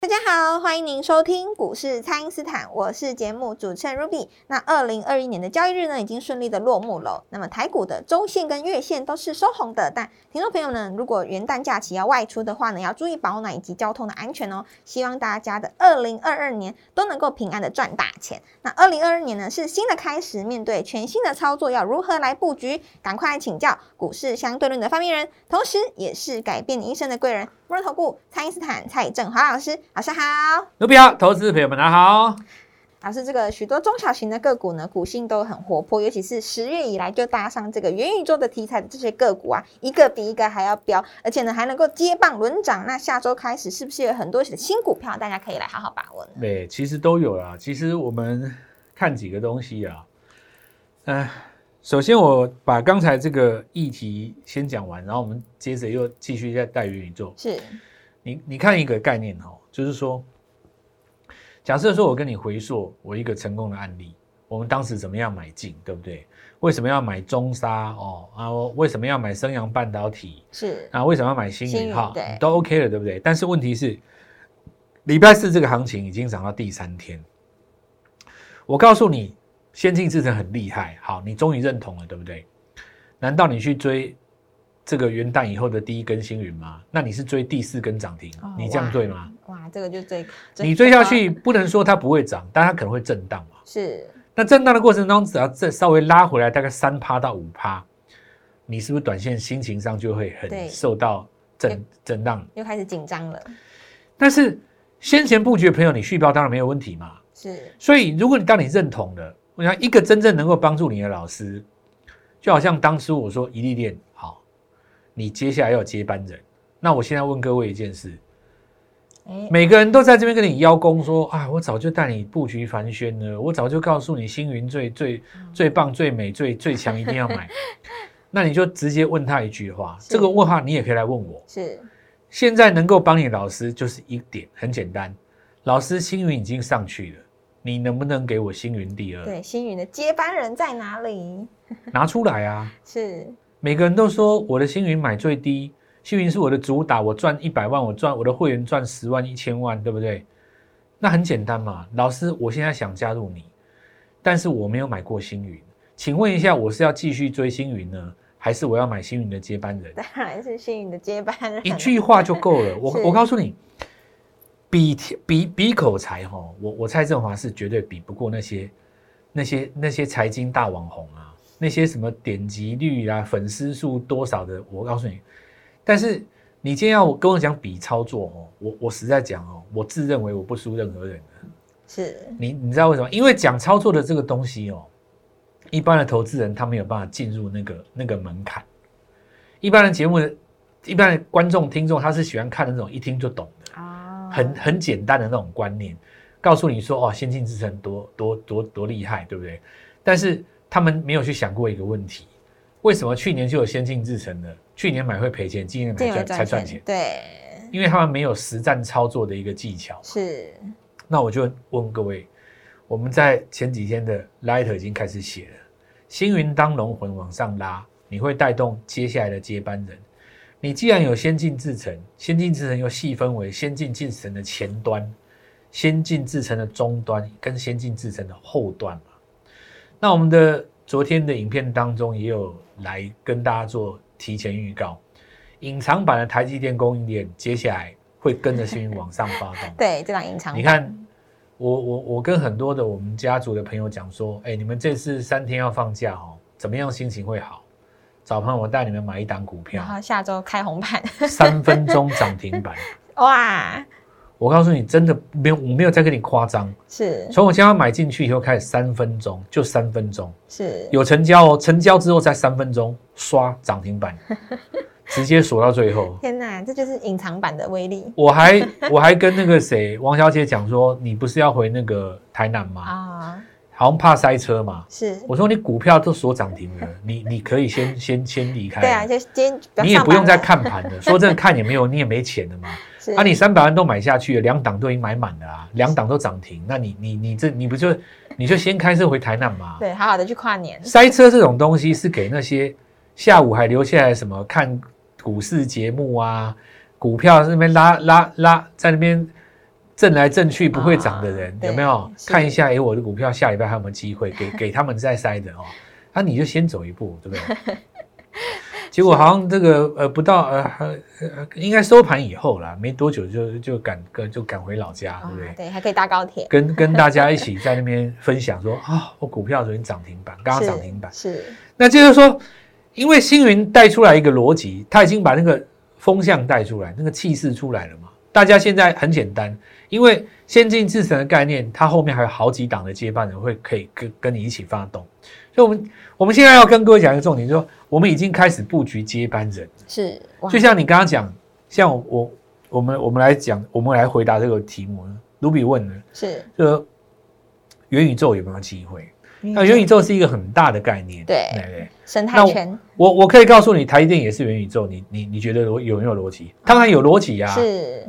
大家好，欢迎您收听股市蔡因斯坦，我是节目主持人 Ruby。那二零二一年的交易日呢，已经顺利的落幕了。那么台股的周线跟月线都是收红的，但听众朋友呢，如果元旦假期要外出的话呢，要注意保暖以及交通的安全哦。希望大家的二零二二年都能够平安的赚大钱。那二零二二年呢，是新的开始，面对全新的操作，要如何来布局？赶快来请教股市相对论的发明人，同时也是改变你一生的贵人。摩尔投顾蔡英斯坦蔡振华老师，老师好。卢比好，投资朋友们大家好。老师，这个许多中小型的个股呢，股性都很活泼，尤其是十月以来就搭上这个元宇宙的题材的这些个股啊，一个比一个还要飙，而且呢还能够接棒轮涨。那下周开始是不是有很多的新股票，大家可以来好好把握呢？对，其实都有啦。其实我们看几个东西啊，嗯。首先，我把刚才这个议题先讲完，然后我们接着又继续再带元宇宙。是，你你看一个概念哈，就是说，假设说我跟你回溯我一个成功的案例，我们当时怎么样买进，对不对？为什么要买中沙哦？啊，为什么要买升阳半导体？是啊，为什么要买新宇哈？对，都 OK 了，对不对？但是问题是，礼拜四这个行情已经涨到第三天，我告诉你。先进制程很厉害，好，你终于认同了，对不对？难道你去追这个元旦以后的第一根星云吗？那你是追第四根涨停，你这样对吗？哇，这个就追，你追下去不能说它不会涨，但它可能会震荡嘛。是，那震荡的过程中，只要再稍微拉回来大概三趴到五趴，你是不是短线心情上就会很受到震震荡？又开始紧张了。但是先前布局的朋友，你续报当然没有问题嘛。是，所以如果你当你认同了。我想一个真正能够帮助你的老师，就好像当初我说一粒链好，你接下来要接班人。那我现在问各位一件事，每个人都在这边跟你邀功说啊，我早就带你布局凡轩了，我早就告诉你星云最最最棒、最美、最最强，一定要买。那你就直接问他一句话，这个问话你也可以来问我。是，现在能够帮你老师就是一点很简单，老师星云已经上去了。你能不能给我星云第二？对，星云的接班人在哪里？拿出来啊！是，每个人都说我的星云买最低，星云是我的主打，我赚一百万，我赚我的会员赚十万、一千万，对不对？那很简单嘛，老师，我现在想加入你，但是我没有买过星云，请问一下，我是要继续追星云呢，还是我要买星云的接班人？当然是星云的接班人，一句话就够了。我 我告诉你。比比比口才哈，我我蔡振华是绝对比不过那些那些那些财经大网红啊，那些什么点击率啊、粉丝数多少的，我告诉你。但是你今天要跟我讲比操作哦，我我实在讲哦，我自认为我不输任何人是你你知道为什么？因为讲操作的这个东西哦，一般的投资人他没有办法进入那个那个门槛。一般的节目，一般的观众听众，他是喜欢看那种一听就懂。很很简单的那种观念，告诉你说哦，先进制程多多多多厉害，对不对？但是他们没有去想过一个问题：为什么去年就有先进制程的？去年买会赔钱，今年买赚才赚钱？对，因为他们没有实战操作的一个技巧。是。那我就问各位，我们在前几天的 Light 已经开始写了，星云当龙魂往上拉，你会带动接下来的接班人。你既然有先进制程，先进制程又细分为先进制程的前端、先进制程的终端跟先进制程的后端嘛？那我们的昨天的影片当中也有来跟大家做提前预告，隐藏版的台积电供应链接下来会跟着幸运往上发动。对，这档隐藏。你看，我我我跟很多的我们家族的朋友讲说，哎，你们这次三天要放假哦，怎么样心情会好？早盘我带你们买一档股票，然后下周开红盘，三分钟涨停板，哇！我告诉你，真的没有，我没有在跟你夸张，是。从我将要买进去以后开始，三分钟就三分钟，是。有成交哦，成交之后再三分钟刷涨停板，直接锁到最后。天哪，这就是隐藏版的威力。我还我还跟那个谁王小姐讲说，你不是要回那个台南吗？啊！好像怕塞车嘛。是，我说你股票都锁涨停了，你你可以先先先离开。对啊，就今天你也不用再看盘了。说真的，看也没有，你也没钱了嘛。是啊，你三百万都买下去了，两档都已经买满了啊，两档都涨停，那你你你这你不就你就先开车回台南嘛？对，好好的去跨年，塞车这种东西是给那些下午还留下来什么看股市节目啊，股票那边拉拉拉在那边震来震去不会涨的人，啊有没有看一下？哎，我的股票下礼拜还有没有机会？给 给他们再塞的哦，那、你就先走一步，对不对？结果好像这个呃不到呃呃呃应该收盘以后啦，没多久就就赶跟就赶回老家，对不对啊？对，还可以搭高铁，跟跟大家 一起在那边分享说啊，我股票昨天涨停板，刚刚是涨停板。是那就是说，因为星云带出来一个逻辑，他已经把那个风向带出来，那个气势出来了嘛。大家现在很简单，因为先进制程的概念，它后面还有好几档的接班人会可以跟跟你一起发动。所以，我们我们现在要跟各位讲一个重点，就是说我们已经开始布局接班人。是，就像你刚刚讲，像我我我们我们来讲，我们来回答这个题目。卢比问呢，是这个元宇宙有没有机会？那元宇宙是一个很大的概念，对对对。生态圈我我可以告诉你，台积电也是元宇宙，你你你觉得有有没有逻辑？当然有逻辑啊。是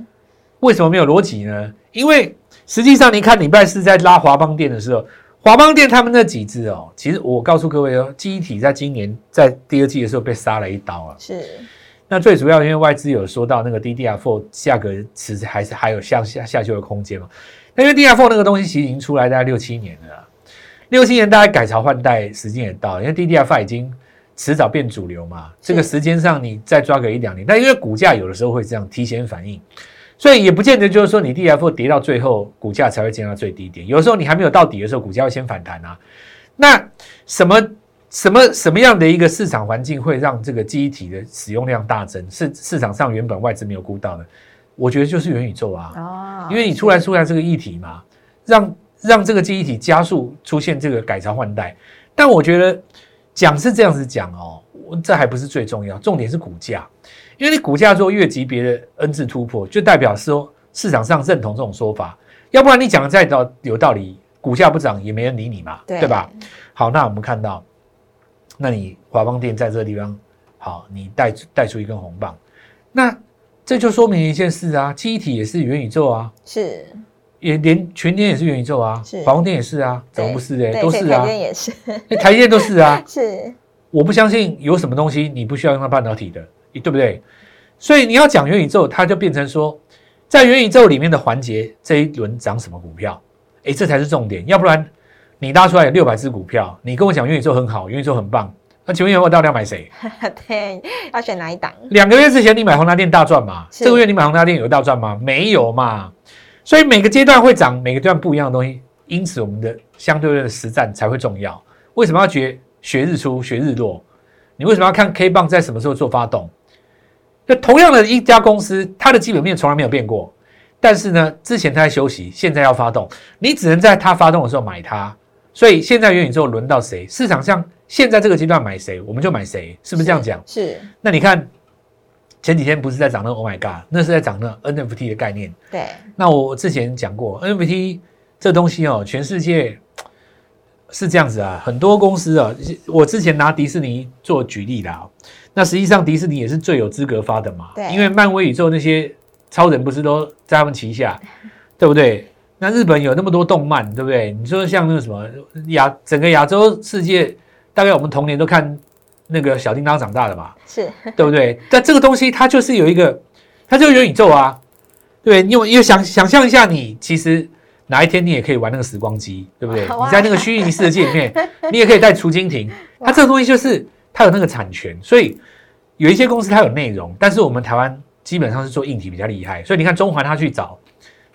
为什么没有逻辑呢？因为实际上你看礼拜四在拉华邦电的时候，华邦电他们那几只哦，其实我告诉各位哦，记忆体在今年在第二季的时候被杀了一刀啊。是那最主要因为外资有说到那个 DDR4 价格其实还是还有向下下修的空间嘛。那因为 DDR4 那个东西其实已经出来大概六七年了啦，六七年大概改朝换代时间也到了，因为 DDR5 已经迟早变主流嘛。这个时间上你再抓个一两年，但因为股价有的时候会这样提前反应，所以也不见得就是说你 DDR4 跌到最后股价才会见到最低点，有的时候你还没有到底的时候，股价会先反弹啊。那什么什么什么样的一个市场环境会让这个记忆体的使用量大增？是市场上原本外资没有估到的，我觉得就是元宇宙啊。哦，因为你突然出来这个议题嘛，让让这个记忆体加速出现这个改朝换代。但我觉得讲是这样子讲哦，我这还不是最重要，重点是股价，因为你股价做越级别的 N 字突破，就代表说市场上认同这种说法，要不然你讲的再道有道理，股价不涨也没人理你嘛，对。对吧？好，那我们看到，那你华邦电在这个地方，好，你带带出一根红棒，那这就说明一件事啊，记忆体也是元宇宙啊，是。也连全天也是元宇宙啊，是。华邦电也是啊，怎么不是呢？对都是啊。台，电也是。那台积电都是啊。是。我不相信有什么东西你不需要用到半导体的，对不对？所以你要讲元宇宙，它就变成说，在元宇宙里面的环节，这一轮涨什么股票？诶，这才是重点。要不然你拉出来六百只股票，你跟我讲元宇宙很好，元宇宙很棒，那请问我到底要买谁？对，要选哪一档？两个月之前你买宏达电大赚嘛？是这个月你买宏达电有大赚吗？没有嘛。所以每个阶段会涨，每个阶段不一样的东西，因此我们的相对论的实战才会重要。为什么要学学日出、学日落？你为什么要看 K 棒在什么时候做发动？那同样的一家公司，它的基本面从来没有变过，但是呢，之前它在休息，现在要发动，你只能在它发动的时候买它。所以现在元宇宙轮到谁？市场上现在这个阶段买谁，我们就买谁，是不是这样讲？是，那你看前几天不是在涨那个 Oh my God，那是在涨那 NFT 的概念。对，那我之前讲过 NFT 这东西哦，全世界是这样子啊，很多公司啊，我之前拿迪士尼做举例啦。那实际上迪士尼也是最有资格发的嘛，对因为漫威宇宙那些超人不是都在他们旗下，对不对？那日本有那么多动漫，对不对？你说像那个什么亚整个亚洲世界，大概我们童年都看那个小叮当长大的嘛，是对不对？但这个东西它就是有一个，它就是元宇宙啊，对，你有因为想想象一下你，其实哪一天你也可以玩那个时光机，对不对？你在那个虚拟世界里面，你也可以带除蜻蜓，它这个东西就是它有那个产权，所以有一些公司它有内容，但是我们台湾基本上是做硬体比较厉害，所以你看中环它去找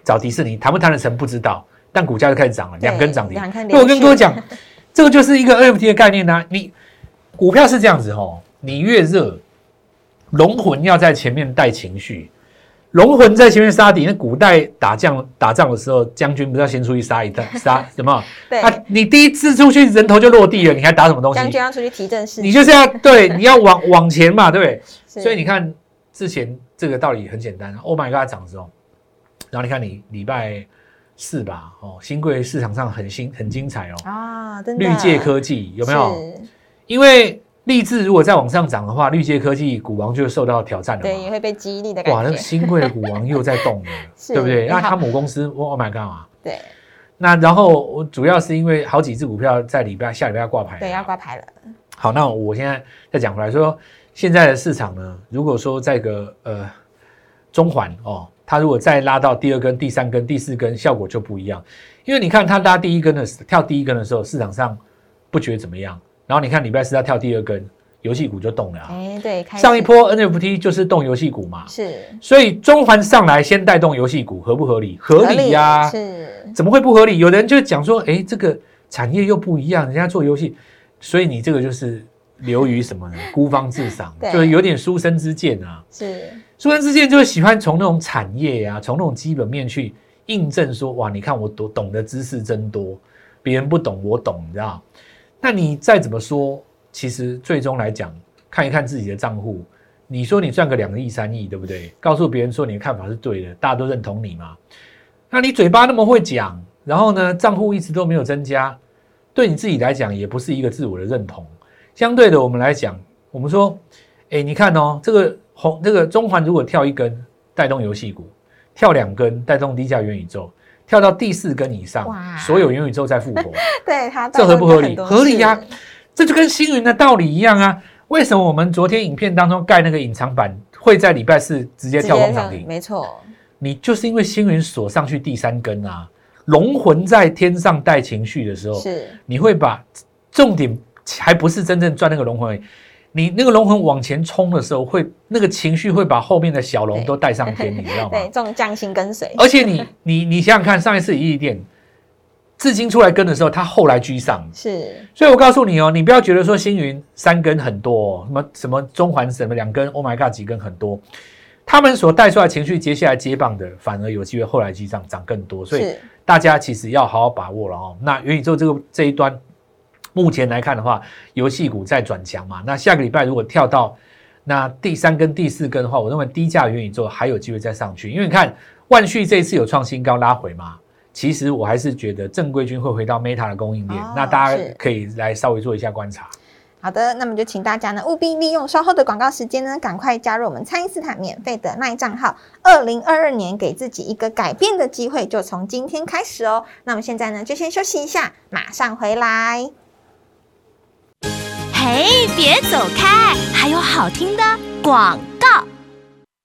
找迪士尼，谈不谈得成不知道，但股价就开始涨了，两根涨停。那我跟各位讲，这个就是一个 NFT 的概念呢、你股票是这样子哦，你越热，龙魂要在前面带情绪，龙魂在前面杀敌，那古代打仗打仗的时候，将军不是要先出去杀一仗，杀什么？对，啊，你第一次出去人头就落地了，你还打什么东西？将军要出去提振士气，你就是要对，你要往 往前嘛，对不对？所以你看之前这个道理很简单，Oh my God 涨的时候，然后你看你礼拜四吧，哦，新贵市场上很新很精彩哦，啊，真的绿界科技有没有？因为立志如果再往上涨的话，绿界科技股王就受到挑战了对，也。会被激励的感哇，那个，新贵的股王又在动了，是对不对？那他母公司，Oh my God 啊！对那然后我主要是因为好几只股票在礼拜下礼拜要挂牌了，对，要挂牌了，好，那我现在再讲回来说，现在的市场呢，如果说在个呃中环哦，它如果再拉到第二根、第三根、第四根，效果就不一样。因为你看它拉第一根的时跳第一根的时候，市场上不觉得怎么样，然后你看礼拜四它跳第二根，游戏股就动了啊。哎，对，上一波 NFT 就是动游戏股嘛，是所以中环上来先带动游戏股，合不合理？合理呀、是怎么会不合理？有人就讲说，哎，这个产业又不一样，人家做游戏，所以你这个就是流于什么呢？孤芳自赏，就是有点书生之见啊。是书生之见就是喜欢从那种产业啊，从那种基本面去印证说，哇，你看我懂懂的知识真多，别人不懂我懂，你知道？那你再怎么说，其实最终来讲，看一看自己的账户，你说你赚个两个亿、三亿，对不对？告诉别人说你的看法是对的，大家都认同你嘛？那你嘴巴那么会讲，然后呢，账户一直都没有增加，对你自己来讲也不是一个自我的认同。相对的，我们来讲，我们说，哎，你看哦，这个红这个中环如果跳一根带动游戏股，跳两根带动低价元宇宙，跳到第四根以上，所有元宇宙再复活，对它这合不合理？合理呀、事。这就跟星云的道理一样啊。为什么我们昨天影片当中盖那个隐藏版会在礼拜四直接跳空涨停？没错，你就是因为星云锁上去第三根啊，龙魂在天上带情绪的时候，是。你会把重点还不是真正赚那个龙魂而已，你那个龙魂往前冲的时候，会那个情绪会把后面的小龙都带上天，你知道吗？对，这种匠心跟随，而且你你你想想看，上一次一亿店至今出来跟的时候，它后来居上，是所以我告诉你哦，你不要觉得说星云三根很多、哦，什么什么中环什么两根，Oh my god 几根很多，他们所带出来情绪，接下来接棒的反而有机会后来居上涨更多，所以大家其实要好好把握了哦。那元宇宙这个这一端，目前来看的话，游戏股在转强嘛，那下个礼拜如果跳到那第三根、第四根的话，我认为低价元宇宙还有机会再上去，因为你看万旭这一次有创新高拉回嘛。其实我还是觉得正规军会回到 Meta 的供应链，哦那大家可以来稍微做一下观察。好的，那么就请大家呢务必利用稍后的广告时间呢，赶快加入我们蔡因斯坦免费的赖账号。二零二二年给自己一个改变的机会，就从今天开始哦。那么现在呢，就先休息一下，马上回来。嘿，别走开，还有好听的广。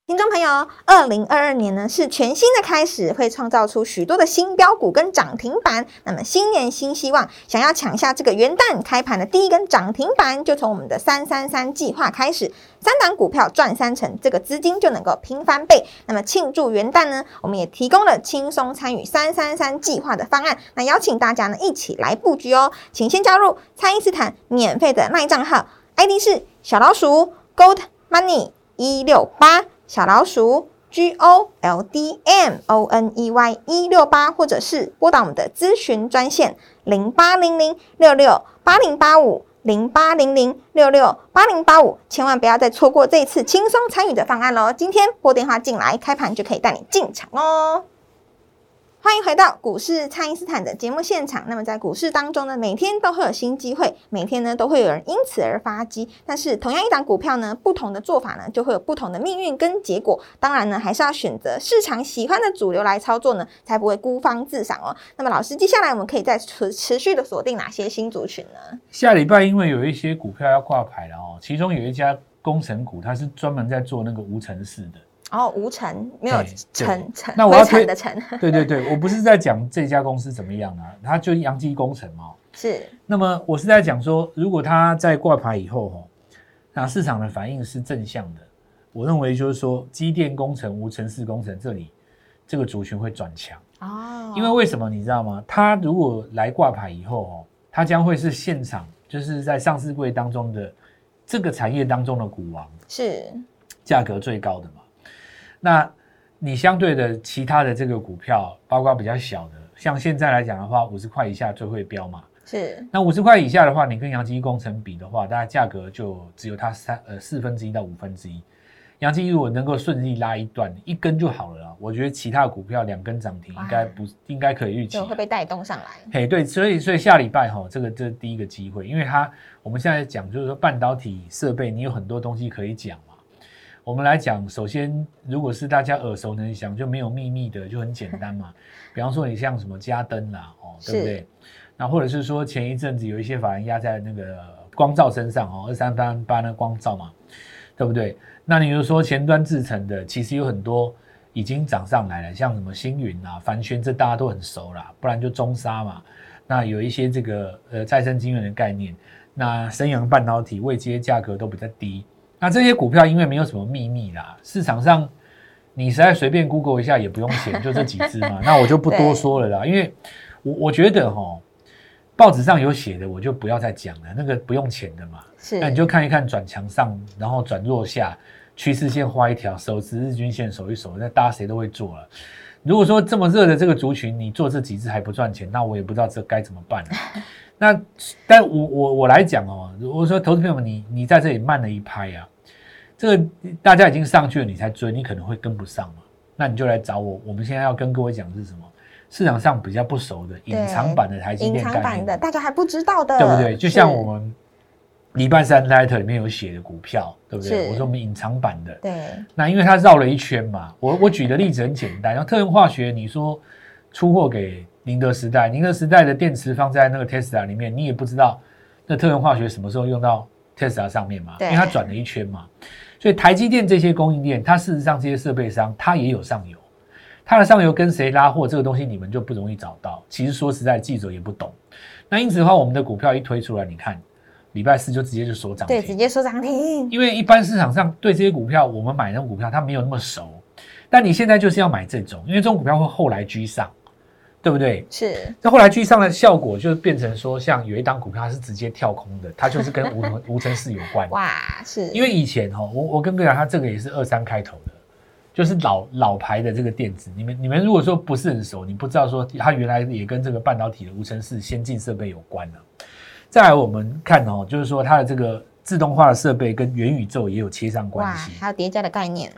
听众朋友，二零二二年呢是全新的开始，会创造出许多的新标股跟涨停板。那么新年新希望，想要抢下这个元旦开盘的第一根涨停板，就从我们的三三三计划开始，三档股票赚三成，这个资金就能够拼翻倍。那么庆祝元旦呢，我们也提供了轻松参与三三三计划的方案，那邀请大家呢一起来布局哦。请先加入蔡因斯坦免费的赖账号，ID 是小老鼠 Gold Money 一六八。小老鼠 G O L D M O N E Y 一六八，或者是拨打我们的咨询专线零八零零六六八零八五零八零零六六八零八五，千万不要再错过这一次轻松参与的方案喽！今天拨电话进来，开盘就可以带你进场哦。欢迎回到股市蔡因斯坦的节目现场。那么在股市当中呢，每天都会有新机会，每天呢都会有人因此而发迹。但是同样一档股票呢，不同的做法呢，就会有不同的命运跟结果。当然呢，还是要选择市场喜欢的主流来操作呢，才不会孤芳自赏哦。那么老师，接下来我们可以再持持续的锁定哪些新族群呢？下礼拜因为有一些股票要挂牌了哦，其中有一家工程股，它是专门在做那个无尘室的。哦，无尘没有对尘尘，那我要推的尘 对对对，我不是在讲这家公司怎么样啊，它就是阳基工程嘛。是那么我是在讲说，如果它在挂牌以后哈，那市场的反应是正向的，我认为就是说，机电工程、无尘室工程这里这个族群会转强。哦，因为为什么你知道吗？它如果来挂牌以后哦，它将会是现场就是在上市柜当中的这个产业当中的股王，是价格最高的嘛。那你相对的其他的这个股票，包括比较小的，像现在来讲的话，五十块以下最会飙嘛。是那五十块以下的话，你跟阳基工程比的话，大概价格就只有它三呃四分之一到五分之一。阳基如果能够顺利拉一段，一根就好了啦。我觉得其他的股票两根涨停应该不应该可以预期啊。会被带动上来。嘿，对，所以所以下礼拜哈，这个这是第一个机会，因为它我们现在讲就是说半导体设备，你有很多东西可以讲嘛。我们来讲，首先如果是大家耳熟能详，就没有秘密的，就很简单嘛。比方说你像什么嘉登啦，哦，对不对？那或者是说前一阵子有一些法人压在那个光照身上哦，二三八八那光照嘛，对不对？那你就说前端制成的，其实有很多已经涨上来了，像什么星云啊、凡轩，这大家都很熟啦，不然就中沙嘛。那有一些这个呃再生晶圆的概念，那升阳半导体位阶价格都比较低。那这些股票因为没有什么秘密啦，市场上你实在随便 Google 一下也不用钱，就这几只嘛。那我就不多说了啦，因为我我觉得哈，报纸上有写的我就不要再讲了，那个不用钱的嘛。是，那你就看一看转强上，然后转弱下，趋势线画一条，手持日均线守一守，那大家谁都会做了。如果说这么热的这个族群，你做这几只还不赚钱，那我也不知道这该怎么办了。那但我我我来讲哦，如果说投资朋友们你你在这里慢了一拍啊，这个大家已经上去了，你才追，你可能会跟不上嘛。那你就来找我，我们现在要跟各位讲的是什么？市场上比较不熟的隐藏版的台积隐电概念藏版的，大家还不知道的，对不对？就像我们礼拜三 letter 里面有写的股票，对不对？我说我们隐藏版的，对那因为它绕了一圈嘛。我我举的例子很简单，然后特用化学，你说出货给宁德时代，宁德时代的电池放在那个 Tesla 里面，你也不知道那特用化学什么时候用到 Tesla 上面嘛，因对为它转了一圈嘛。所以台积电这些供应链，它事实上这些设备商，它也有上游。它的上游跟谁拉货，这个东西你们就不容易找到。其实说实在，记者也不懂。那因此的话，我们的股票一推出来，你看礼拜四就直接就锁涨停，对，直接说涨停，因为一般市场上对这些股票，我们买那种股票，它没有那么熟。但你现在就是要买这种，因为这种股票会后来居上，对不对？是那后来居上的效果就变成说，像有一档股票它是直接跳空的，它就是跟无无尘室有关。哇，是因为以前哈、我我跟各位讲，它这个也是二三开头的，就是老老牌的这个电子。你们你们如果说不是很熟，你不知道说它原来也跟这个半导体的无尘室先进设备有关呢、再来我们看哦，就是说它的这个自动化的设备跟元宇宙也有切上关哇，系。还有叠加的概念，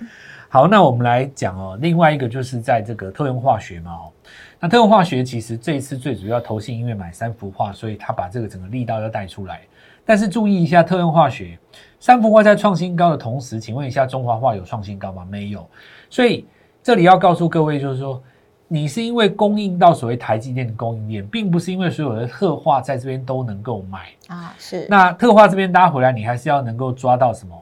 好，那我们来讲哦，另外一个就是在这个特用化学嘛哦，那特用化学其实这一次最主要投信因为买三幅画，所以他把这个整个力道要带出来。但是注意一下，特用化学三幅画在创新高的同时，请问一下中华画有创新高吗？没有。所以这里要告诉各位，就是说，你是因为供应到所谓台积电的供应链，并不是因为所有的特化在这边都能够买。啊，是那特化这边搭回来，你还是要能够抓到什么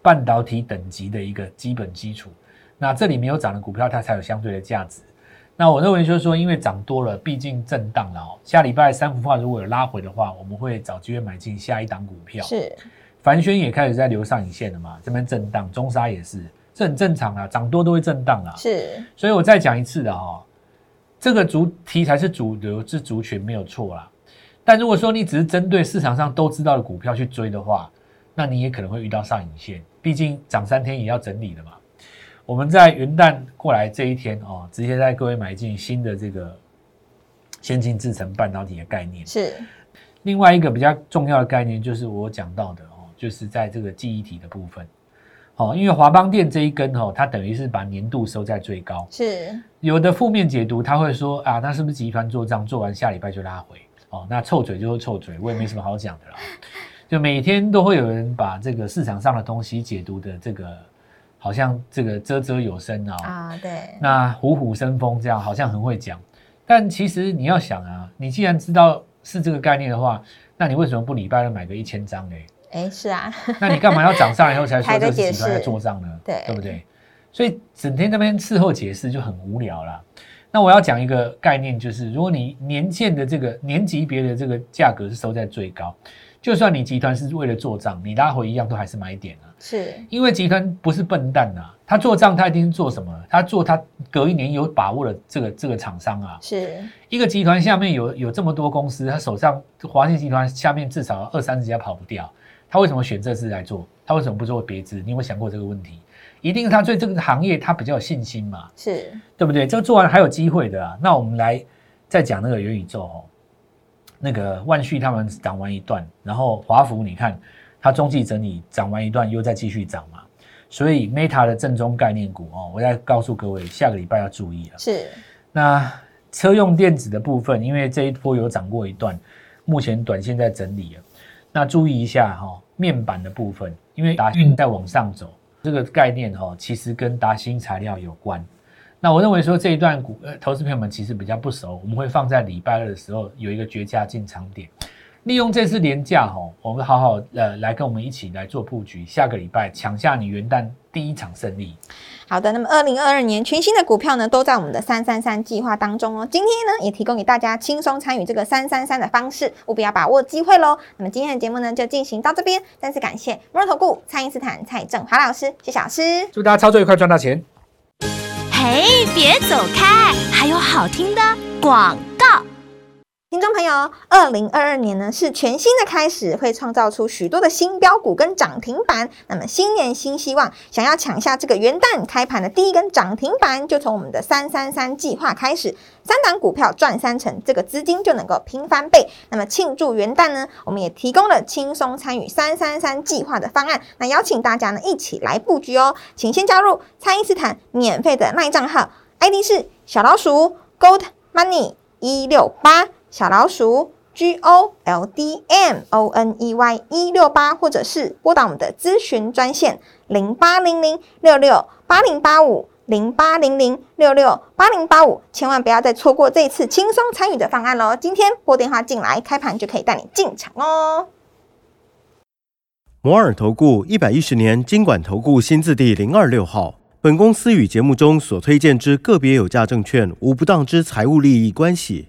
半导体等级的一个基本基础。那这里没有涨的股票，它才有相对的价值。那我认为就是说，因为涨多了，毕竟震荡了哦。下礼拜三幅画如果有拉回的话，我们会找机会买进下一档股票。是凡轩也开始在留上影线了嘛，这边震荡，中沙也是，这很正常啊，涨多都会震荡啊。是所以我再讲一次的哈、这个主题材是主流是族群没有错啦。但如果说你只是针对市场上都知道的股票去追的话，那你也可能会遇到上影线，毕竟涨三天也要整理的嘛。我们在元旦过来这一天哦，直接带各位买进新的这个先进制程半导体的概念。是另外一个比较重要的概念就是我讲到的哦，就是在这个记忆体的部分。哦，因为华邦电这一根哦，它等于是把年度收在最高。是有的负面解读，他会说啊，那是不是集团做账，做完下礼拜就拉回？哦，那臭嘴就是臭嘴，我也没什么好讲的啦。就每天都会有人把这个市场上的东西解读的这个，好像这个遮遮有声啊，啊，对，那虎虎生风这样，好像很会讲。但其实你要想啊，你既然知道是这个概念的话，那你为什么不礼拜二买个一千张嘞？哎，是啊，那你干嘛要涨上来以后才说这是集团在做账呢？对对不对？所以整天那边事后解释就很无聊啦。那我要讲一个概念，就是如果你年限的这个年级别的这个价格是收在最高，就算你集团是为了做账，你拉回一样都还是买点啊。是因为集团不是笨蛋呐、他做账他一定是做什么？他做他隔一年有把握的这个这个厂商啊。是一个集团下面有有这么多公司，他手上华信集团下面至少二三十家跑不掉，他为什么选这支来做？他为什么不做别支？你有没有想过这个问题？一定是他对这个行业他比较有信心嘛，是对不对？这个做完还有机会的啊。那我们来再讲那个元宇宙哦，那个万旭他们涨完一段，然后华孚你看它中继整理涨完一段又再继续涨嘛，所以 Meta 的正宗概念股哦，我再告诉各位，下个礼拜要注意了。是，那车用电子的部分，因为这一波有涨过一段，目前短线在整理了。那注意一下哈，面板的部分，因为达运在往上走，这个概念哈，其实跟达新材料有关。那我认为说这一段股，呃，投资朋友们其实比较不熟，我们会放在礼拜二的时候有一个绝佳进场点。利用这次廉价哈，我们好好呃来跟我们一起来做布局，下个礼拜抢下你元旦第一场胜利。好的，那么二零二二年全新的股票呢，都在我们的三三三计划当中哦。今天呢，也提供给大家轻松参与这个三三三的方式，务必要把握机会喽。那么今天的节目呢，就进行到这边，再次感谢摩尔投顾蔡因斯坦蔡振华老师，谢谢老师。祝大家操作愉快，赚大钱！嘿，别走开，还有好听的广告。听众朋友，二零二二年呢是全新的开始，会创造出许多的新标股跟涨停板。那么新年新希望，想要抢下这个元旦开盘的第一根涨停板，就从我们的三三三计划开始，三档股票赚三成，这个资金就能够拼翻倍。那么庆祝元旦呢，我们也提供了轻松参与三三三计划的方案，那邀请大家呢一起来布局哦，请先加入蔡因斯坦免费的耐账号，ID 是小老鼠 Gold Money 一六八。小老鼠 G O L D M O N E Y 一六八，或者是拨打我们的咨询专线零八零零六六八零八五零八零零六六八零八五，千万不要再错过这一次轻松参与的方案喽！今天拨电话进来，开盘就可以带你进场哦。摩尔投顾一百一十年经管投顾新字第零二六号，本公司与节目中所推荐之个别有价证券无不当之财务利益关系。